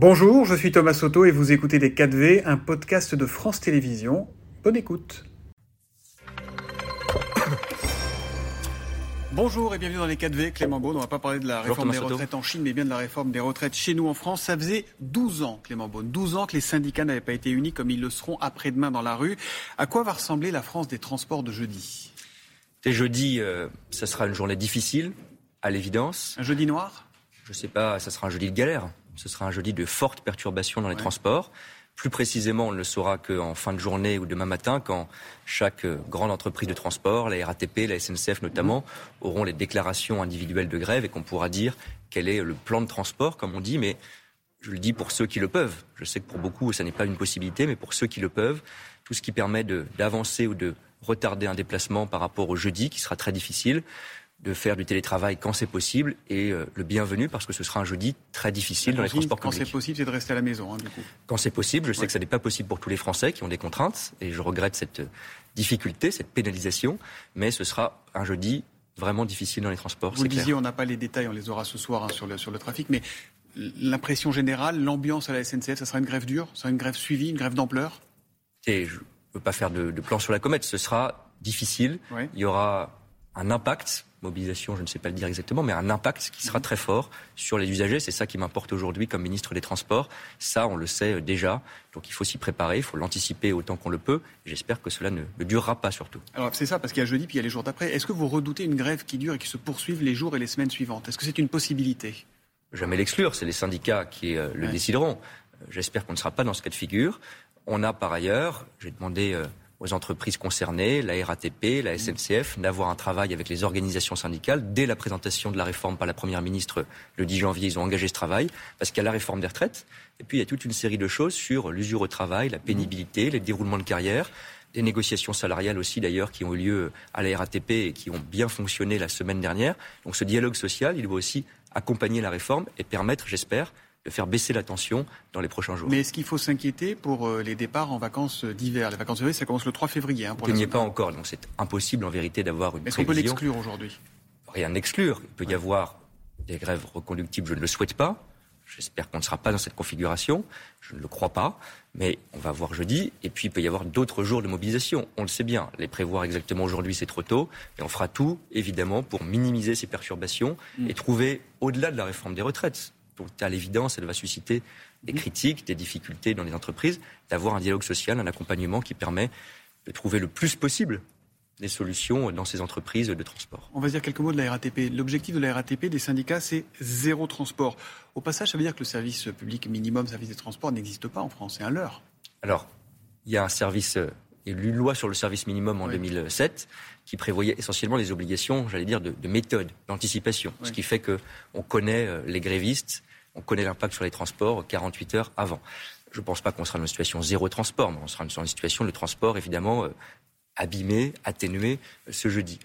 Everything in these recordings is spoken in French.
Bonjour, je suis Thomas Soto et vous écoutez Les 4V, un podcast de France Télévisions. Bonne écoute. Bonjour et bienvenue dans les 4V. Clément Beaune, on ne va pas parler de la réforme des retraites en Chine, mais bien de la réforme des retraites chez nous en France. Ça faisait 12 ans, Clément Beaune, 12 ans que les syndicats n'avaient pas été unis comme ils le seront après-demain dans la rue. À quoi va ressembler la France des transports de jeudi? C'est jeudi, euh, ça sera une journée difficile, à l'évidence. Un jeudi noir? Je ne sais pas, ça sera un jeudi de galère. Ce sera un jeudi de fortes perturbations dans les transports. Plus précisément, on ne le saura qu'en fin de journée ou demain matin, quand chaque euh, grande entreprise de transport, la RATP, la SNCF notamment, auront les déclarations individuelles de grève et qu'on pourra dire quel est le plan de transport, comme on dit, mais je le dis pour ceux qui le peuvent. Je sais que pour beaucoup, ça n'est pas une possibilité, mais pour ceux qui le peuvent, tout ce qui permet d'avancer ou de retarder un déplacement par rapport au jeudi, qui sera très difficile, de faire du télétravail quand c'est possible et euh, le bienvenu parce que ce sera un jeudi très difficile dans les transports publics. Quand c'est possible, c'est de rester à la maison, hein, du coup. Quand c'est possible, je sais que ça n'est pas possible pour tous les Français qui ont des contraintes et je regrette cette difficulté, cette pénalisation, mais ce sera un jeudi vraiment difficile dans les transports. Vous le disiez, on n'a pas les détails, on les aura ce soir hein, sur, le, sur le trafic, mais l'impression générale, l'ambiance à la SNCF, ça sera une grève dure, ça sera une grève suivie, une grève d'ampleur? Et je ne veux pas faire de, plan sur la comète, ce sera difficile. Il y aura un impact, mobilisation, je ne sais pas le dire exactement, mais un impact qui sera très fort sur les usagers. C'est ça qui m'importe aujourd'hui comme ministre des Transports. Ça, on le sait déjà. Donc il faut s'y préparer, il faut l'anticiper autant qu'on le peut. J'espère que cela ne, durera pas surtout. Alors c'est ça, parce qu'il y a jeudi, puis il y a les jours d'après. Est-ce que vous redoutez une grève qui dure et qui se poursuive les jours et les semaines suivantes? Est-ce que c'est une possibilité? Jamais l'exclure, c'est les syndicats qui euh, le décideront. Euh, j'espère qu'on ne sera pas dans ce cas de figure. On a par ailleurs, j'ai demandé... Euh, aux entreprises concernées, la RATP, la SNCF, d'avoir un travail avec les organisations syndicales. Dès la présentation de la réforme par la Première ministre le 10 janvier, ils ont engagé ce travail, parce qu'il y a la réforme des retraites, et puis il y a toute une série de choses sur l'usure au travail, la pénibilité, les déroulements de carrière, des négociations salariales aussi d'ailleurs qui ont eu lieu à la RATP et qui ont bien fonctionné la semaine dernière. Donc ce dialogue social, il doit aussi accompagner la réforme et permettre, j'espère, de faire baisser la tension dans les prochains jours. Mais est-ce qu'il faut s'inquiéter pour euh, les départs en vacances d'hiver? Les vacances d'hiver, ça commence le 3 février. Hein, pour Il n'y est pas encore, donc c'est impossible en vérité d'avoir une Est-ce qu'on peut l'exclure aujourd'hui? Rien n'exclure. Il peut y avoir des grèves reconductibles, je ne le souhaite pas. J'espère qu'on ne sera pas dans cette configuration. Je ne le crois pas. Mais on va voir jeudi. Et puis, il peut y avoir d'autres jours de mobilisation. On le sait bien. Les prévoir exactement aujourd'hui, c'est trop tôt. Et on fera tout, évidemment, pour minimiser ces perturbations mm. et trouver, au-delà de la réforme des retraites, à l'évidence elle va susciter des critiques, des difficultés dans les entreprises, d'avoir un dialogue social, un accompagnement qui permet de trouver le plus possible des solutions dans ces entreprises de transport. On va dire quelques mots de la RATP. L'objectif de la RATP des syndicats, c'est zéro transport. Au passage, ça veut dire que le service public minimum, service des transports, n'existe pas en France. C'est un leurre. Alors, il y a un service, il y a une loi sur le service minimum en 2007 qui prévoyait essentiellement les obligations, j'allais dire, de, méthode, d'anticipation. Ce qui fait qu'on connaît euh, les grévistes on connaît l'impact sur les transports 48 heures avant. Je ne pense pas qu'on sera dans une situation zéro transport, mais on sera dans une situation de transport évidemment euh, abîmé, atténué euh, ce jeudi.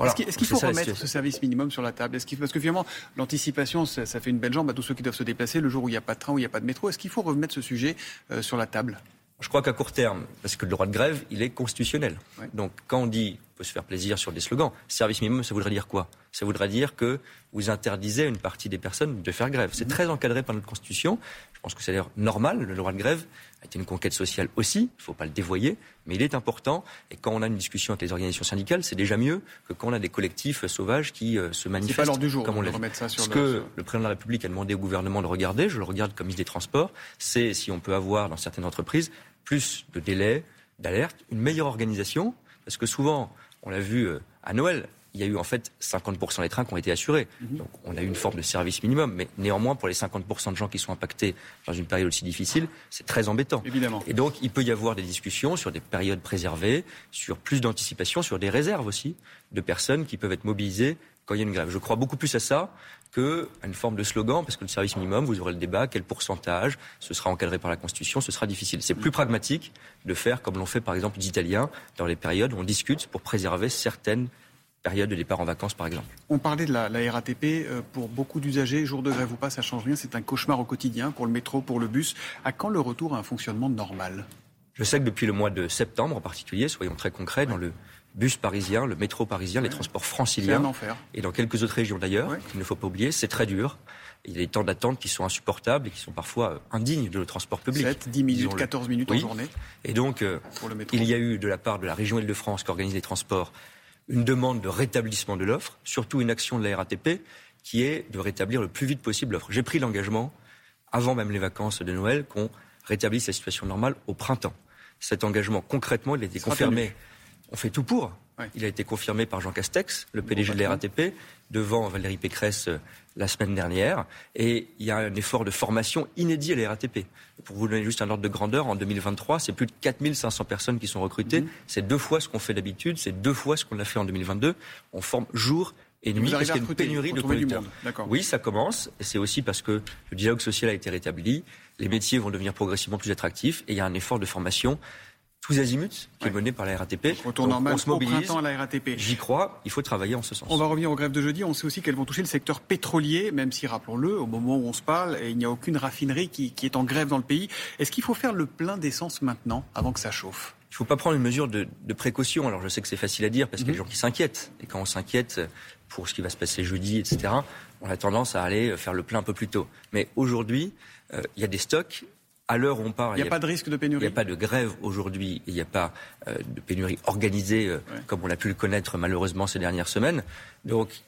Est-ce qu'il faut remettre ce service minimum sur la table? Parce que finalement, l'anticipation, ça, fait une belle jambe à tous ceux qui doivent se déplacer le jour où il n'y a pas de train, où il n'y a pas de métro. Est-ce qu'il faut remettre ce sujet euh, sur la table? Je crois qu'à court terme, parce que le droit de grève, il est constitutionnel. Donc quand on dit on peut se faire plaisir sur des slogans, service minimum, ça voudrait dire quoi? Ça voudrait dire que vous interdisez à une partie des personnes de faire grève. C'est très encadré par notre Constitution. Je pense que c'est d'ailleurs normal. Le droit de grève a été une conquête sociale aussi. Il ne faut pas le dévoyer. Mais il est important. Et quand on a une discussion avec les organisations syndicales, c'est déjà mieux que quand on a des collectifs sauvages qui euh, se manifestent. C'est pas l'heure du jour comme on remettre ça sur Ce que le président de la République a demandé au gouvernement de regarder, je le regarde comme ministre des Transports, c'est si on peut avoir dans certaines entreprises plus de délais, d'alerte, une meilleure organisation. Parce que souvent, on l'a vu euh, à Noël, il y a eu en fait 50% des trains qui ont été assurés. Mhm. Donc on a eu une forme de service minimum, mais néanmoins pour les 50% de gens qui sont impactés dans une période aussi difficile, c'est très embêtant. Évidemment. Et donc il peut y avoir des discussions sur des périodes préservées, sur plus d'anticipation, sur des réserves aussi de personnes qui peuvent être mobilisées quand il y a une grève. Je crois beaucoup plus à ça qu'à une forme de slogan, parce que le service minimum, vous aurez le débat, quel pourcentage, ce sera encadré par la Constitution, ce sera difficile. C'est plus pragmatique de faire comme l'ont fait par exemple les Italiens dans les périodes où on discute pour préserver certaines période de départ en vacances, par exemple. On parlait de la, RATP. Euh, pour beaucoup d'usagers, jour de grève ou pas, ça change rien. C'est un cauchemar au quotidien pour le métro, pour le bus. À quand le retour à un fonctionnement normal? Je sais que depuis le mois de septembre en particulier, soyons très concrets, dans le bus parisien, le métro parisien, les transports franciliens, et dans quelques autres régions d'ailleurs, qu'il ne faut pas oublier, c'est très dur. il y a des temps d'attente qui sont insupportables et qui sont parfois indignes de le transport public. 7, 10 minutes, 14 minutes en journée. Et donc, il y a eu de la part de la région Île-de-France qui organise les transports une demande de rétablissement de l'offre, surtout une action de la RATP qui est de rétablir le plus vite possible l'offre. J'ai pris l'engagement, avant même les vacances de Noël, qu'on rétablisse la situation normale au printemps. Cet engagement, concrètement, il a été confirmé. On fait tout pour. Il a été confirmé par Jean Castex, le PDG de la RATP, devant Valérie Pécresse euh, la semaine dernière. Et il y a un effort de formation inédit à la RATP. Pour vous donner juste un ordre de grandeur, en 2023, c'est plus de 4500 personnes qui sont recrutées. Mhm. C'est deux fois ce qu'on fait d'habitude, c'est deux fois ce qu'on a fait en 2022. On forme jour et nuit parce qu'il y a une pénurie de conducteurs. Oui, ça commence. Et c'est aussi parce que le dialogue social a été rétabli. Les métiers vont devenir progressivement plus attractifs et il y a un effort de formation tous azimuts qui est mené par la RATP. Retour normal on se mobilise. au printemps à la RATP. J'y crois, il faut travailler en ce sens. On va revenir aux grèves de jeudi. On sait aussi qu'elles vont toucher le secteur pétrolier, même si, rappelons-le, au moment où on se parle, il n'y a aucune raffinerie qui, qui est en grève dans le pays. Est-ce qu'il faut faire le plein d'essence maintenant, avant que ça chauffe? Il ne faut pas prendre une mesure de, de, précaution. Alors je sais que c'est facile à dire parce qu'il y a des mhm. gens qui s'inquiètent. Et quand on s'inquiète pour ce qui va se passer jeudi, etc., on a tendance à aller faire le plein un peu plus tôt. Mais aujourd'hui, euh, il y a des stocks à l'heure où on parle, il n'y a, pas de risque de pénurie. Il n'y a pas de grève aujourd'hui, il n'y a pas euh, de pénurie organisée euh, comme on a pu le connaître malheureusement ces dernières semaines. Donc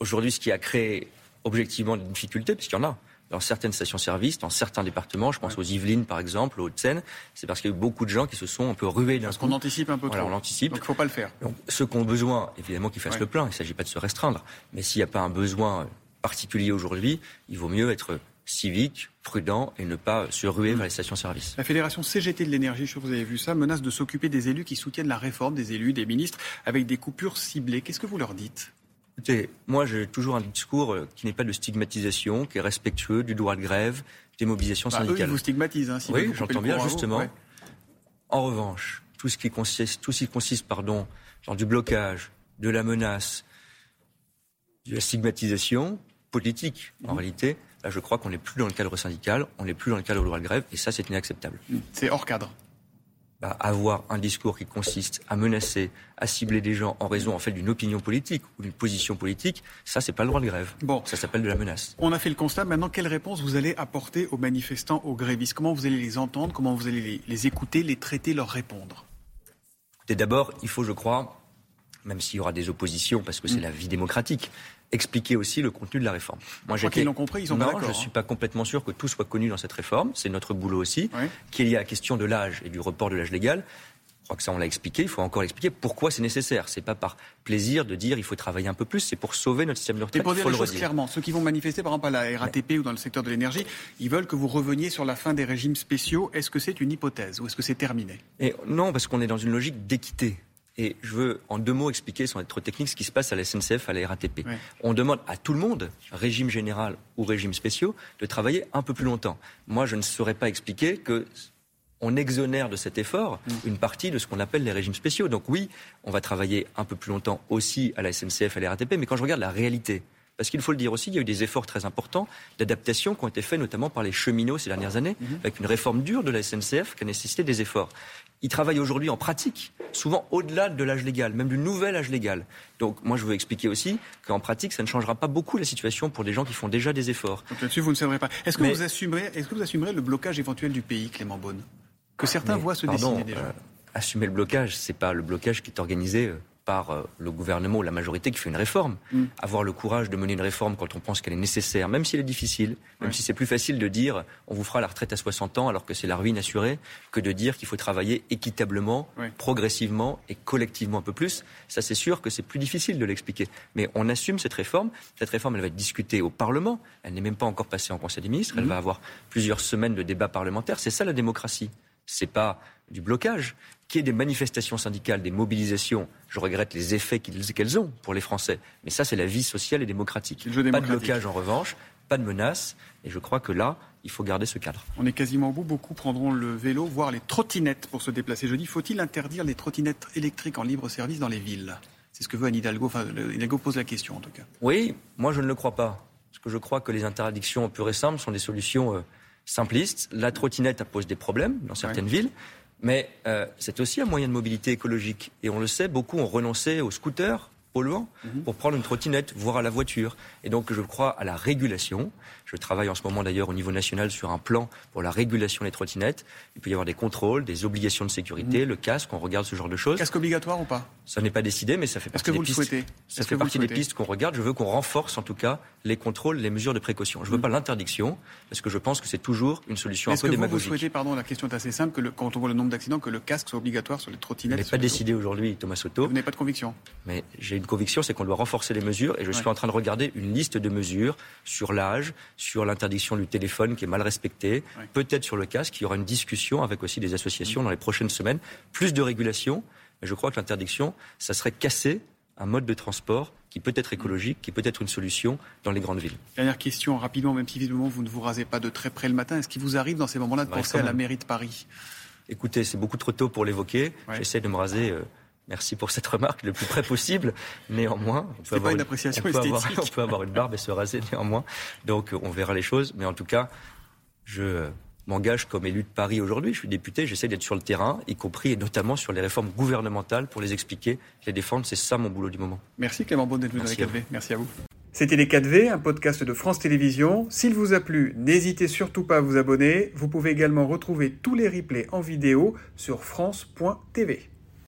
aujourd'hui, ce qui a créé objectivement des difficultés, puisqu'il y en a dans certaines stations-service, dans certains départements, je pense aux Yvelines par exemple, aux Hauts-de-Seine, c'est parce qu'il y a eu beaucoup de gens qui se sont un peu rués d'un Parce qu'on anticipe un peu trop. on anticipe. Donc il ne faut pas le faire. Donc ceux qui ont besoin, évidemment qu'ils fassent le plein, il ne s'agit pas de se restreindre. Mais s'il n'y a pas un besoin particulier aujourd'hui, il vaut mieux être civique, prudent et ne pas se ruer vers les stations-service. La Fédération CGT de l'énergie, je sais que vous avez vu ça, menace de s'occuper des élus qui soutiennent la réforme, des élus, des ministres, avec des coupures ciblées. Qu'est-ce que vous leur dites? Écoutez, moi j'ai toujours un discours euh, qui n'est pas de stigmatisation, qui est respectueux du droit de grève, des mobilisations bah, syndicales. Eux, ils vous stigmatisent, hein, Oui, j'entends bien, justement. En revanche, tout ce qui consiste, tout ce qui consiste pardon, dans du blocage, de la menace, de la stigmatisation politique, en mhm. Je crois qu'on n'est plus dans le cadre syndical, on n'est plus dans le cadre de droit de grève, et ça, c'est inacceptable. C'est hors cadre. Bah, avoir un discours qui consiste à menacer, à cibler des gens en raison en fait d'une opinion politique ou d'une position politique, ça c'est pas le droit de grève. Bon, ça s'appelle de la menace. On a fait le constat. Maintenant, quelle réponse vous allez apporter aux manifestants, aux grévistes? Comment vous allez les entendre? Comment vous allez les, les écouter, les traiter, leur répondre? D'abord, il faut, je crois, même s'il y aura des oppositions, parce que c'est mm. la vie démocratique, expliquer aussi le contenu de la réforme. Moi, qu'ils l'ont compris, ils sont non, pas je ne suis hein. pas complètement sûr que tout soit connu dans cette réforme. C'est notre boulot aussi. Qu'il y a la question de l'âge et du report de l'âge légal. Je crois que ça, on l'a expliqué. Il faut encore expliquer pourquoi c'est nécessaire. C'est pas par plaisir de dire il faut travailler un peu plus. C'est pour sauver notre système de retraite. Et pour dire les choses clairement, ceux qui vont manifester, par exemple, à la RATP ou dans le secteur de l'énergie, ils veulent que vous reveniez sur la fin des régimes spéciaux. Est-ce que c'est une hypothèse ou est-ce que c'est terminé? Et Non, parce qu'on est dans une logique d'équité. Et je veux en deux mots expliquer, sans être trop technique, ce qui se passe à la SNCF, à la RATP. On demande à tout le monde, régime général ou régime spéciaux, de travailler un peu plus longtemps. Moi, je ne saurais pas expliquer que on exonère de cet effort mm. une partie de ce qu'on appelle les régimes spéciaux. Donc oui, on va travailler un peu plus longtemps aussi à la SNCF, à la RATP, mais quand je regarde la réalité, parce qu'il faut le dire aussi, il y a eu des efforts très importants d'adaptation qui ont été faits notamment par les cheminots ces dernières années, mm-hmm. avec une réforme dure de la SNCF qui a nécessité des efforts. Ils travaillent aujourd'hui en pratique, souvent au-delà de l'âge légal, même du nouvel âge légal. Donc moi, je veux expliquer aussi qu'en pratique, ça ne changera pas beaucoup la situation pour des gens qui font déjà des efforts. Donc là-dessus, vous ne céderez pas. Est-ce que, vous assumerez, est-ce que vous assumerez le blocage éventuel du pays, Clément Beaune? Que certains voient se dessiner déjà euh, Assumer le blocage, c'est pas le blocage qui est organisé euh, par euh, le gouvernement ou la majorité qui fait une réforme. Mm. Avoir le courage de mener une réforme quand on pense qu'elle est nécessaire, même si elle est difficile, même si c'est plus facile de dire on vous fera la retraite à 60 ans alors que c'est la ruine assurée, que de dire qu'il faut travailler équitablement, progressivement et collectivement un peu plus. Ça, c'est sûr que c'est plus difficile de l'expliquer. Mais on assume cette réforme. Cette réforme, elle va être discutée au Parlement. Elle n'est même pas encore passée en Conseil des ministres. Elle mm. va avoir plusieurs semaines de débats parlementaires. C'est ça la démocratie. C'est pas du blocage, qu'il y ait des manifestations syndicales, des mobilisations, je regrette les effets qu'elles ont pour les Français. Mais ça, c'est la vie sociale et démocratique. Pas de blocage en revanche, pas de menace. Et je crois que là, il faut garder ce cadre. On est quasiment au bout. Beaucoup prendront le vélo, voire les trottinettes pour se déplacer jeudi. Faut-il interdire les trottinettes électriques en libre service dans les villes? C'est ce que veut Anne Hidalgo. Enfin, Hidalgo pose la question en tout cas. Oui, moi je ne le crois pas. Parce que je crois que les interdictions pures et simples sont des solutions euh, simplistes. La trottinette pose des problèmes dans certaines villes. Mais euh, c'est aussi un moyen de mobilité écologique. Et on le sait, beaucoup ont renoncé aux scooters polluants mhm. pour prendre une trottinette, voire à la voiture. Et donc je crois à la régulation. Je travaille en ce moment d'ailleurs au niveau national sur un plan pour la régulation des trottinettes. Il peut y avoir des contrôles, des obligations de sécurité, mhm. le casque, on regarde ce genre de choses. Casque obligatoire ou pas? Ça n'est pas décidé, mais ça fait partie des pistes. Ça fait partie des pistes qu'on regarde. Je veux qu'on renforce en tout cas les contrôles, les mesures de précaution. Je ne veux mhm. pas l'interdiction, parce que je pense que c'est toujours une solution un peu démagogique. Vous, vous souhaitez, pardon, la question est assez simple, que quand on voit le nombre d'accidents, que le casque soit obligatoire sur les trottinettes. N'est pas décidé aujourd'hui, Thomas Soto. Vous n'avez pas de conviction? Mais j'ai une conviction, c'est qu'on doit renforcer les mesures, et je suis en train de regarder une liste de mesures sur l'âge, sur l'interdiction du téléphone qui est mal respecté, peut-être sur le casque. Il y aura une discussion avec aussi des associations dans les prochaines semaines. Plus de régulation. Mais je crois que l'interdiction, ça serait casser un mode de transport qui peut être écologique, qui peut être une solution dans les grandes villes. Dernière question, rapidement, même si visiblement vous ne vous rasez pas de très près le matin, est-ce qu'il vous arrive dans ces moments-là de penser à la mairie de Paris? Écoutez, c'est beaucoup trop tôt pour l'évoquer. J'essaie de me raser. Euh, merci pour cette remarque le plus près possible. Néanmoins, on peut, avoir une, appréciation on, peut avoir, on peut avoir une barbe et se raser néanmoins. Donc, on verra les choses. Mais en tout cas, je m'engage comme élu de Paris aujourd'hui. Je suis député, j'essaie d'être sur le terrain, y compris et notamment sur les réformes gouvernementales pour les expliquer, les défendre. C'est ça mon boulot du moment. Merci Clément Beaune d'être venu dans les 4V. Merci à vous. C'était les 4V, un podcast de France Télévisions. S'il vous a plu, n'hésitez surtout pas à vous abonner. Vous pouvez également retrouver tous les replays en vidéo sur France.tv.